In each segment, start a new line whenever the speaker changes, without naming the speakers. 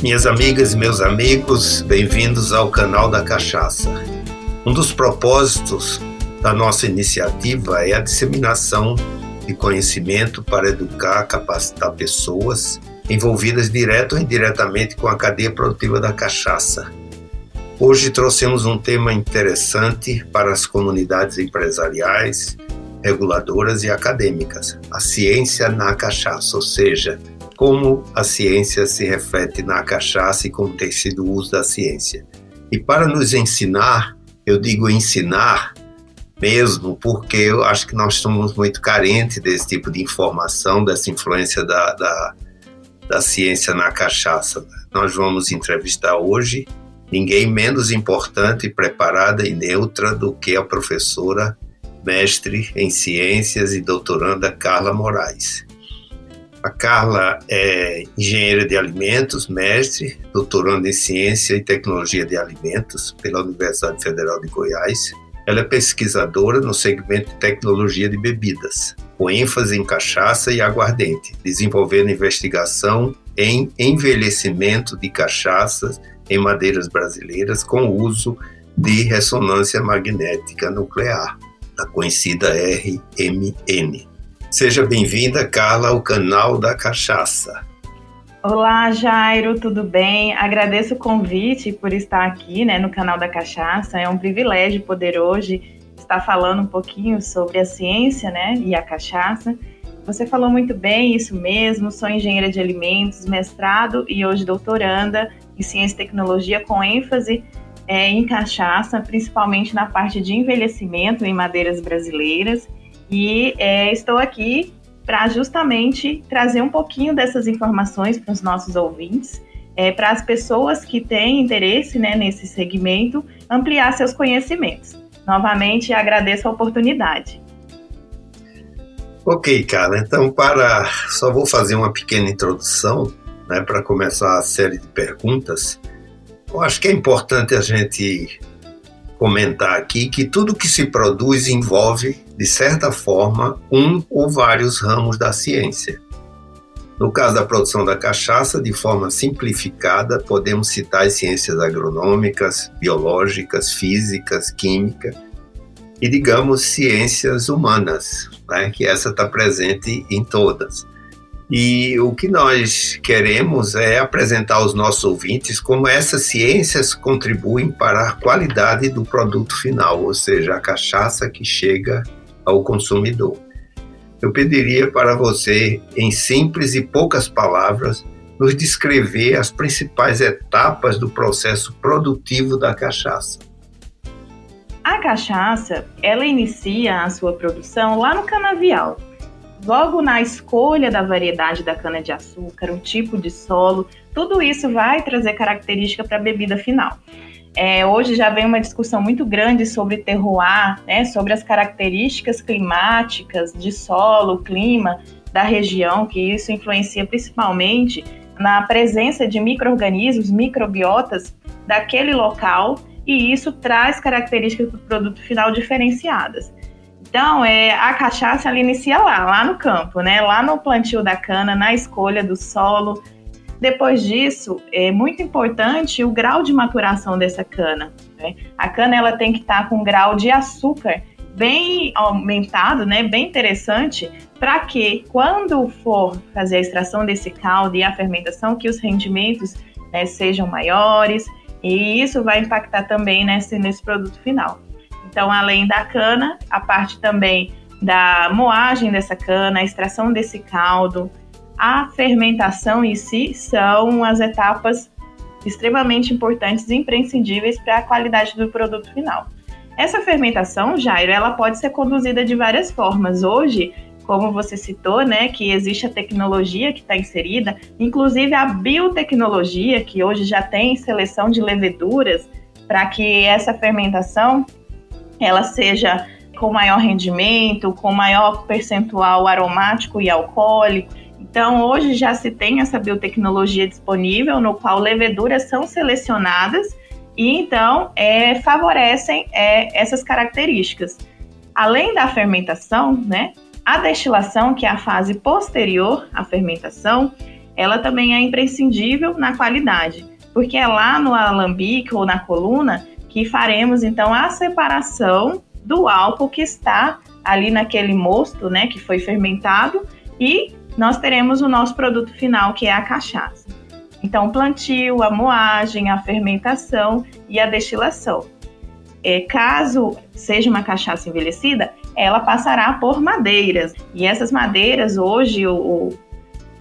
Minhas amigas e meus amigos, bem-vindos ao canal da Cachaça. Um dos propósitos da nossa iniciativa é a disseminação de conhecimento para educar, capacitar pessoas envolvidas direto ou indiretamente com a cadeia produtiva da cachaça. Hoje trouxemos um tema interessante para as comunidades empresariais, reguladoras e acadêmicas: a ciência na cachaça, ou seja, como a ciência se reflete na cachaça e como tem sido o uso da ciência. E para nos ensinar, eu digo ensinar mesmo, porque eu acho que nós estamos muito carentes desse tipo de informação, dessa influência da, da, da ciência na cachaça. Nós vamos entrevistar hoje ninguém menos importante, preparada e neutra do que a professora mestre em ciências e doutoranda Carla Moraes. A Carla é engenheira de alimentos, mestre, doutoranda em ciência e tecnologia de alimentos pela Universidade Federal de Goiás. Ela é pesquisadora no segmento de tecnologia de bebidas, com ênfase em cachaça e aguardente, desenvolvendo investigação em envelhecimento de cachaças em madeiras brasileiras com uso de ressonância magnética nuclear, a conhecida RMN. Seja bem-vinda, Carla, ao canal da Cachaça.
Olá, Jairo, tudo bem? Agradeço o convite por estar aqui né, no canal da Cachaça. É um privilégio poder hoje estar falando um pouquinho sobre a ciência né, e a cachaça. Você falou muito bem, isso mesmo. Sou engenheira de alimentos, mestrado e hoje doutoranda em ciência e tecnologia, com ênfase é, em cachaça, principalmente na parte de envelhecimento em madeiras brasileiras. E é, estou aqui para justamente trazer um pouquinho dessas informações para os nossos ouvintes, é, para as pessoas que têm interesse né, nesse segmento ampliar seus conhecimentos. Novamente, agradeço a oportunidade.
Ok, cara. Então, para só vou fazer uma pequena introdução, né, para começar a série de perguntas. Eu acho que é importante a gente comentar aqui que tudo que se produz envolve, de certa forma, um ou vários ramos da ciência. No caso da produção da cachaça, de forma simplificada, podemos citar as ciências agronômicas, biológicas, físicas, química e, digamos, ciências humanas, né, que essa está presente em todas. E o que nós queremos é apresentar aos nossos ouvintes como essas ciências contribuem para a qualidade do produto final, ou seja, a cachaça que chega ao consumidor. Eu pediria para você, em simples e poucas palavras, nos descrever as principais etapas do processo produtivo da cachaça.
A cachaça, ela inicia a sua produção lá no canavial, logo na escolha da variedade da cana-de-açúcar, o tipo de solo, tudo isso vai trazer característica para a bebida final. É, hoje já vem uma discussão muito grande sobre terroir, né, sobre as características climáticas de solo, clima da região, que isso influencia principalmente na presença de micro-organismos, microbiotas daquele local, e isso traz características do produto final diferenciadas. Então, é, a cachaça ela inicia lá, lá no campo, né? Lá no plantio da cana, na escolha do solo. Depois disso, é muito importante o grau de maturação dessa cana. Né? A cana ela tem que estar tá com um grau de açúcar bem aumentado, né? Bem interessante, para que quando for fazer a extração desse caldo e a fermentação, que os rendimentos né, sejam maiores. E isso vai impactar também nesse, nesse produto final. Então, além da cana, a parte também da moagem dessa cana, a extração desse caldo, a fermentação em si são as etapas extremamente importantes e imprescindíveis para a qualidade do produto final. Essa fermentação, Jairo, ela pode ser conduzida de várias formas. Hoje, como você citou, né, que existe a tecnologia que está inserida, inclusive a biotecnologia, que hoje já tem seleção de leveduras para que essa fermentação ela seja com maior rendimento, com maior percentual aromático e alcoólico. Então, hoje já se tem essa biotecnologia disponível, no qual leveduras são selecionadas e então é, favorecem é, essas características. Além da fermentação, né, a destilação, que é a fase posterior à fermentação, ela também é imprescindível na qualidade, porque é lá no alambique ou na coluna que faremos então a separação do álcool que está ali naquele mosto, né, que foi fermentado, e nós teremos o nosso produto final, que é a cachaça. Então, plantio, a moagem, a fermentação e a destilação. É, caso seja uma cachaça envelhecida, ela passará por madeiras. E essas madeiras, hoje, o, o,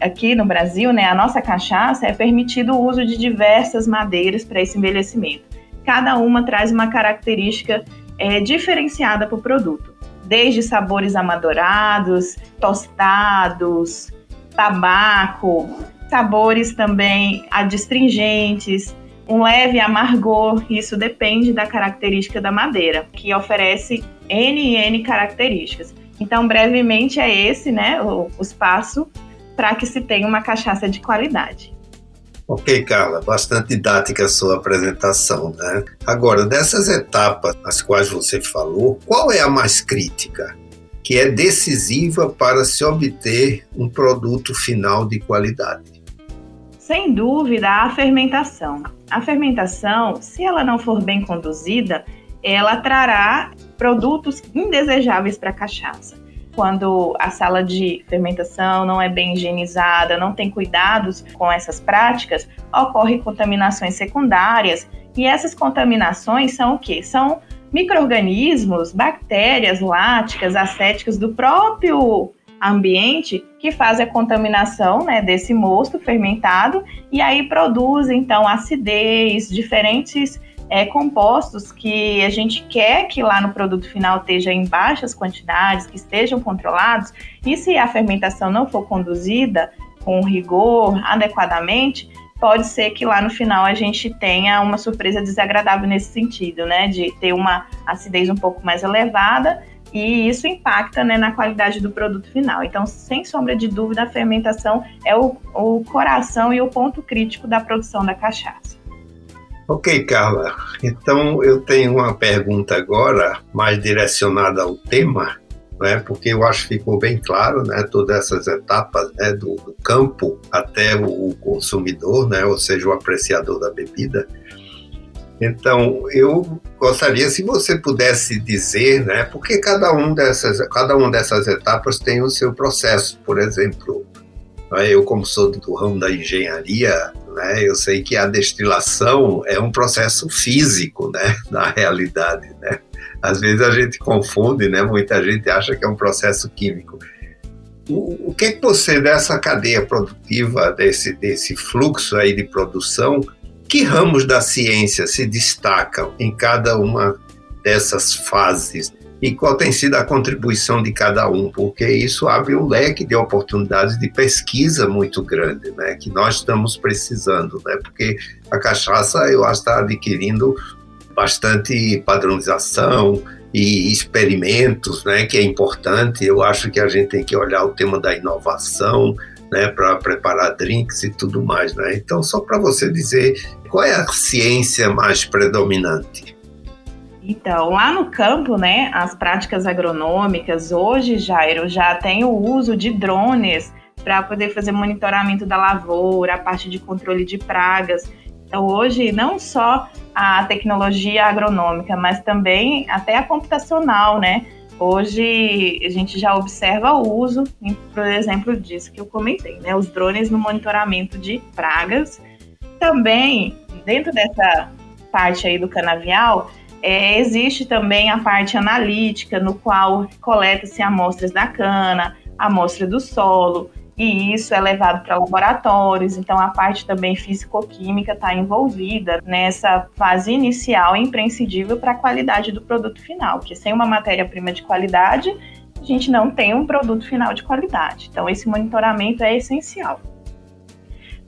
aqui no Brasil, né, a nossa cachaça é permitido o uso de diversas madeiras para esse envelhecimento. Cada uma traz uma característica é, diferenciada para o produto desde sabores amadorados, tostados, tabaco, sabores também adstringentes, um leve amargor, isso depende da característica da madeira, que oferece N N características. Então, brevemente, é esse né, o, o espaço para que se tenha uma cachaça de qualidade.
Ok, Carla, bastante didática a sua apresentação, né? Agora, dessas etapas as quais você falou, qual é a mais crítica, que é decisiva para se obter um produto final de qualidade?
Sem dúvida, a fermentação. A fermentação, se ela não for bem conduzida, ela trará produtos indesejáveis para a cachaça quando a sala de fermentação não é bem higienizada, não tem cuidados com essas práticas, ocorrem contaminações secundárias. E essas contaminações são o quê? São micro-organismos, bactérias láticas, acéticas do próprio ambiente que fazem a contaminação né, desse mosto fermentado e aí produz então acidez, diferentes é, compostos que a gente quer que lá no produto final esteja em baixas quantidades, que estejam controlados, e se a fermentação não for conduzida com rigor, adequadamente, pode ser que lá no final a gente tenha uma surpresa desagradável nesse sentido, né? De ter uma acidez um pouco mais elevada e isso impacta né, na qualidade do produto final. Então, sem sombra de dúvida, a fermentação é o, o coração e o ponto crítico da produção da cachaça.
Ok, Carla. Então eu tenho uma pergunta agora, mais direcionada ao tema, né, porque eu acho que ficou bem claro né, todas essas etapas né, do, do campo até o, consumidor, né, ou seja, o apreciador da bebida. Então, eu gostaria se você pudesse dizer, né, porque cada um dessas, cada uma dessas etapas tem o seu processo. Por exemplo, né, eu como sou do ramo da engenharia, né? Eu sei que a destilação é um processo físico, né? Na realidade, né? Às vezes a gente confunde, né? Muita gente acha que é um processo químico. O, o que, que você, dessa cadeia produtiva, desse, desse fluxo aí de produção, que ramos da ciência se destacam em cada uma dessas fases e qual tem sido a contribuição de cada um, porque isso abre um leque de oportunidades de pesquisa muito grande, né, que nós estamos precisando, né, porque a cachaça eu acho está adquirindo bastante padronização e experimentos, né, que é importante. Eu acho que a gente tem que olhar o tema da inovação, né, para preparar drinks e tudo mais, né. Então, só para você dizer qual é a ciência mais predominante.
Então, lá no campo, né, as práticas agronômicas, hoje, Jairo, já tem o uso de drones para poder fazer monitoramento da lavoura, a parte de controle de pragas. Então, hoje, não só a tecnologia agronômica, mas também até a computacional, né? Hoje, a gente já observa o uso, por exemplo, disso que eu comentei, né? Os drones no monitoramento de pragas. Também, dentro dessa parte aí do canavial, é, existe também a parte analítica, no qual coleta-se amostras da cana, amostra do solo, e isso é levado para laboratórios. Então, a parte também físico-química está envolvida nessa fase inicial imprescindível para a qualidade do produto final, porque sem uma matéria-prima de qualidade, a gente não tem um produto final de qualidade. Então, esse monitoramento é essencial.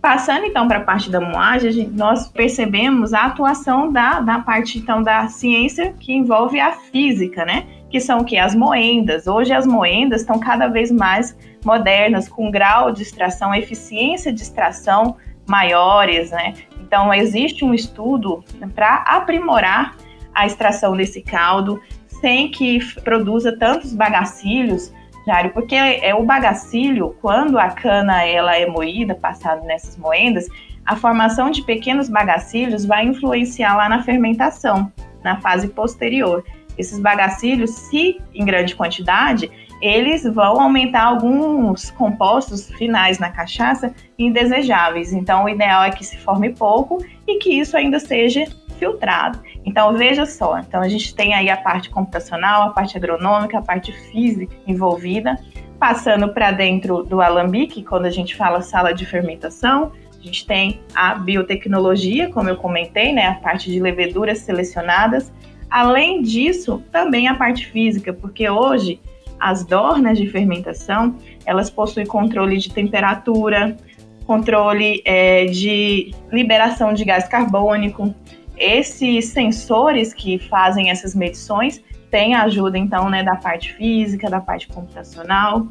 Passando então para a parte da moagem, nós percebemos a atuação da, da parte então da ciência que envolve a física, né? Que são o que? As moendas. Hoje as moendas estão cada vez mais modernas, com grau de extração, eficiência de extração maiores, né? Então existe um estudo para aprimorar a extração desse caldo sem que produza tantos bagacilhos Jário, porque é o bagacílio, quando a cana ela é moída, passada nessas moendas, a formação de pequenos bagacílios vai influenciar lá na fermentação, na fase posterior. Esses bagacílios, se em grande quantidade, eles vão aumentar alguns compostos finais na cachaça indesejáveis. Então, o ideal é que se forme pouco e que isso ainda seja filtrado. Então, veja só, então a gente tem aí a parte computacional, a parte agronômica, a parte física envolvida, passando para dentro do alambique, quando a gente fala sala de fermentação, a gente tem a biotecnologia, como eu comentei, né, a parte de leveduras selecionadas. Além disso, também a parte física, porque hoje as dornas de fermentação, elas possuem controle de temperatura, controle é, de liberação de gás carbônico, esses sensores que fazem essas medições têm ajuda, então, né, da parte física, da parte computacional.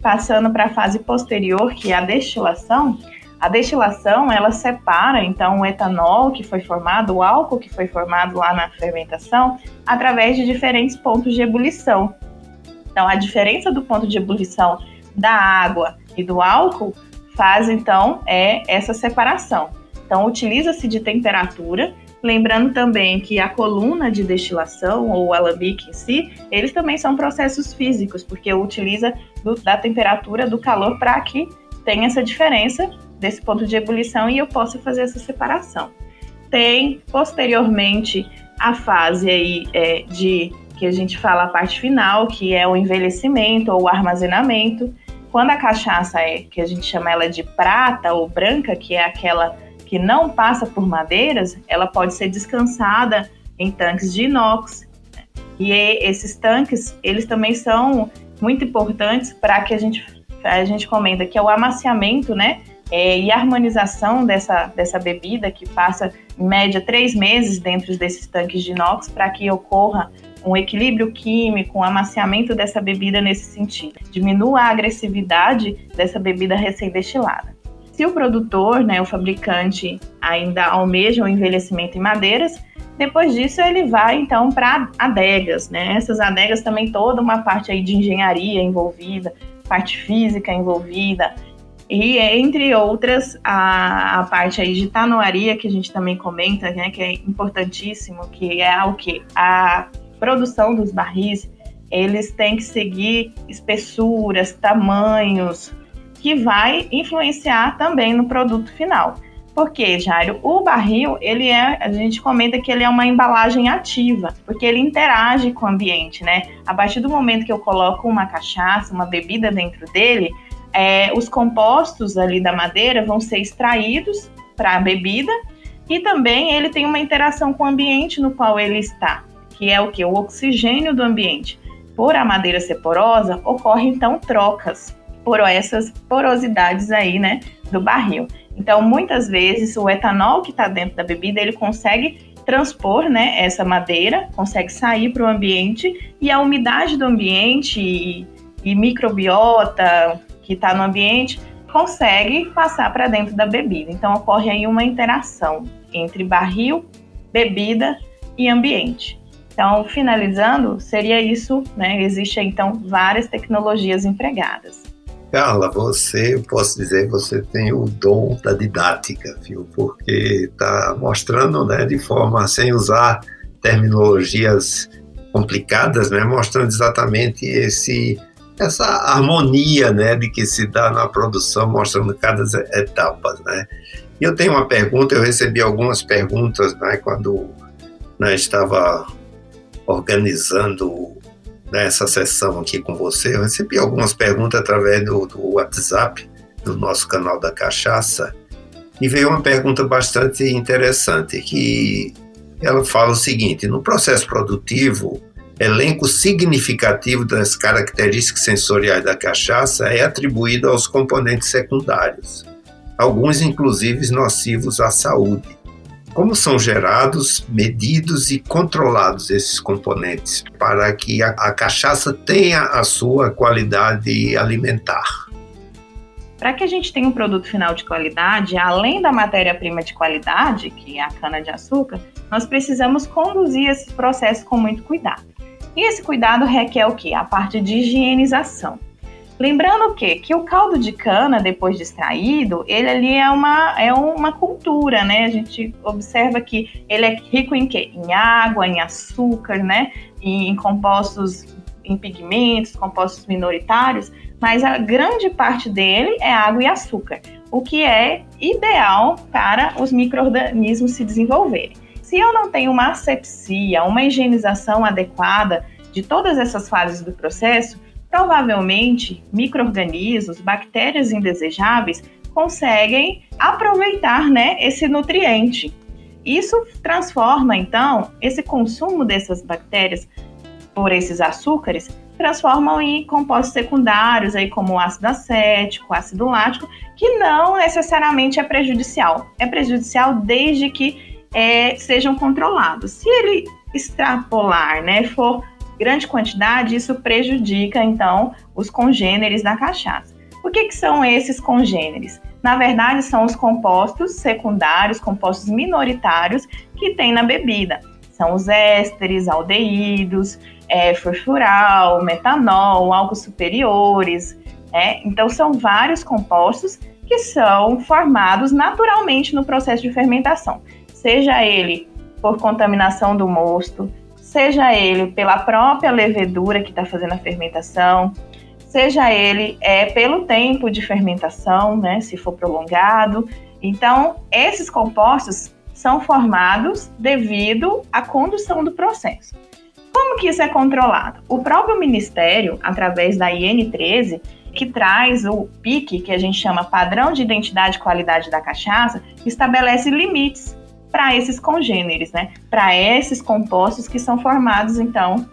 Passando para a fase posterior, que é a destilação, a destilação, ela separa, então, o etanol que foi formado, o álcool que foi formado lá na fermentação, através de diferentes pontos de ebulição. Então, a diferença do ponto de ebulição da água e do álcool faz, então, é essa separação. Então, utiliza-se de temperatura Lembrando também que a coluna de destilação ou o alambique em si, eles também são processos físicos, porque utiliza do, da temperatura, do calor, para que tenha essa diferença desse ponto de ebulição e eu possa fazer essa separação. Tem posteriormente a fase aí é, de que a gente fala a parte final, que é o envelhecimento ou o armazenamento. Quando a cachaça é, que a gente chama ela de prata ou branca, que é aquela que não passa por madeiras, ela pode ser descansada em tanques de inox. E esses tanques, eles também são muito importantes para que a gente, a gente comenta que é o amaciamento, né? É, e harmonização dessa, dessa bebida, que passa em média três meses dentro desses tanques de inox, para que ocorra um equilíbrio químico, um amaciamento dessa bebida nesse sentido. Diminua a agressividade dessa bebida recém-destilada. Se o produtor, né, o fabricante, ainda almeja o envelhecimento em madeiras, depois disso ele vai então para adegas, né? Essas adegas também toda uma parte aí de engenharia envolvida, parte física envolvida e entre outras a, a parte aí de tanoaria que a gente também comenta, né, que é importantíssimo, que é o que a produção dos barris eles têm que seguir espessuras, tamanhos, que vai influenciar também no produto final. Porque, Jairo, o barril, ele é, a gente comenta que ele é uma embalagem ativa, porque ele interage com o ambiente, né? A partir do momento que eu coloco uma cachaça, uma bebida dentro dele, é, os compostos ali da madeira vão ser extraídos para a bebida e também ele tem uma interação com o ambiente no qual ele está, que é o que? O oxigênio do ambiente. Por a madeira ser porosa, ocorre então trocas por essas porosidades aí, né, do barril. Então, muitas vezes o etanol que está dentro da bebida ele consegue transpor, né, essa madeira, consegue sair para o ambiente e a umidade do ambiente e, e microbiota que está no ambiente consegue passar para dentro da bebida. Então, ocorre aí uma interação entre barril, bebida e ambiente. Então, finalizando, seria isso, né? Existem então várias tecnologias empregadas.
Carla, você, posso dizer, você tem o dom da didática, viu? Porque está mostrando, né, de forma sem usar terminologias complicadas, né, mostrando exatamente esse essa harmonia, né, de que se dá na produção, mostrando cada etapa, né. E eu tenho uma pergunta, eu recebi algumas perguntas, né, quando né, estava organizando nessa sessão aqui com você, eu recebi algumas perguntas através do, do WhatsApp, do nosso canal da Cachaça, e veio uma pergunta bastante interessante, que ela fala o seguinte, no processo produtivo, elenco significativo das características sensoriais da cachaça é atribuído aos componentes secundários, alguns inclusive nocivos à saúde. Como são gerados, medidos e controlados esses componentes para que a, a cachaça tenha a sua qualidade alimentar?
Para que a gente tenha um produto final de qualidade, além da matéria-prima de qualidade, que é a cana-de-açúcar, nós precisamos conduzir esse processo com muito cuidado. E esse cuidado requer o quê? A parte de higienização. Lembrando que, que o caldo de cana, depois de extraído, ele ali é uma, é uma cultura, né? A gente observa que ele é rico em quê? Em água, em açúcar, né? Em compostos, em pigmentos, compostos minoritários, mas a grande parte dele é água e açúcar, o que é ideal para os micro-organismos se desenvolverem. Se eu não tenho uma asepsia, uma higienização adequada de todas essas fases do processo, provavelmente micro-organismos, bactérias indesejáveis, conseguem aproveitar né, esse nutriente. Isso transforma, então, esse consumo dessas bactérias por esses açúcares, transformam em compostos secundários, aí como ácido acético, ácido lático, que não necessariamente é prejudicial. É prejudicial desde que é, sejam controlados. Se ele extrapolar, né, for grande quantidade, isso prejudica, então, os congêneres da cachaça. O que, que são esses congêneres? Na verdade, são os compostos secundários, compostos minoritários que tem na bebida. São os ésteres, aldeídos, é, furfural, metanol, álcools superiores. É? Então, são vários compostos que são formados naturalmente no processo de fermentação, seja ele por contaminação do mosto, seja ele pela própria levedura que está fazendo a fermentação, seja ele é, pelo tempo de fermentação, né, se for prolongado. Então, esses compostos são formados devido à condução do processo. Como que isso é controlado? O próprio Ministério, através da IN13, que traz o PIC, que a gente chama Padrão de Identidade e Qualidade da Cachaça, estabelece limites para esses congêneres, né? Para esses compostos que são formados então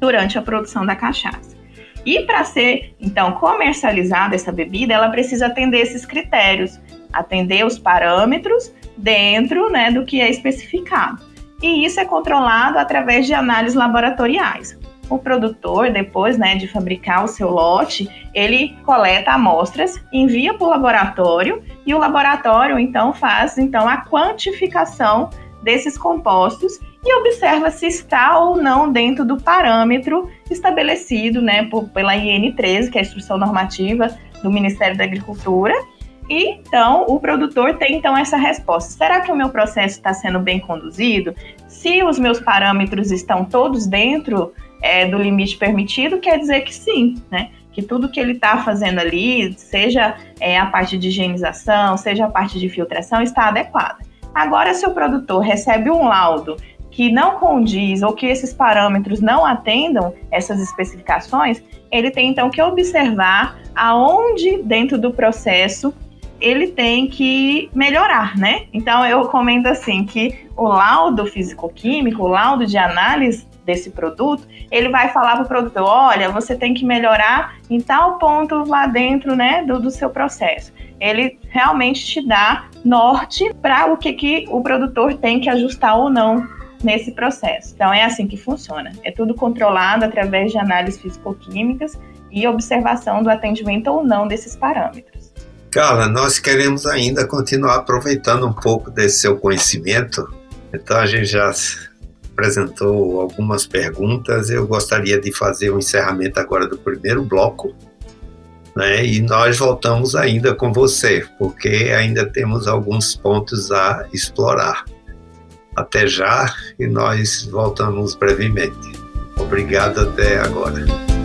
durante a produção da cachaça. E para ser então comercializada essa bebida, ela precisa atender esses critérios, atender os parâmetros dentro, né, do que é especificado. E isso é controlado através de análises laboratoriais o produtor, depois né, de fabricar o seu lote, ele coleta amostras, envia para o laboratório e o laboratório então faz então a quantificação desses compostos e observa se está ou não dentro do parâmetro estabelecido né, por, pela IN13, que é a Instrução Normativa do Ministério da Agricultura. E então o produtor tem então essa resposta: será que o meu processo está sendo bem conduzido? Se os meus parâmetros estão todos dentro é, do limite permitido, quer dizer que sim, né? Que tudo que ele está fazendo ali, seja é, a parte de higienização, seja a parte de filtração, está adequada. Agora, se o produtor recebe um laudo que não condiz ou que esses parâmetros não atendam essas especificações, ele tem então que observar aonde dentro do processo ele tem que melhorar, né? Então eu comento assim que o laudo físico-químico, o laudo de análise desse produto, ele vai falar para o produtor, olha, você tem que melhorar em tal ponto lá dentro, né, do, do seu processo. Ele realmente te dá norte para o que, que o produtor tem que ajustar ou não nesse processo. Então é assim que funciona. É tudo controlado através de análises físico-químicas e observação do atendimento ou não desses parâmetros.
Carla, nós queremos ainda continuar aproveitando um pouco desse seu conhecimento. Então a gente já apresentou algumas perguntas. Eu gostaria de fazer o um encerramento agora do primeiro bloco. Né? E nós voltamos ainda com você, porque ainda temos alguns pontos a explorar. Até já e nós voltamos brevemente. Obrigado até agora.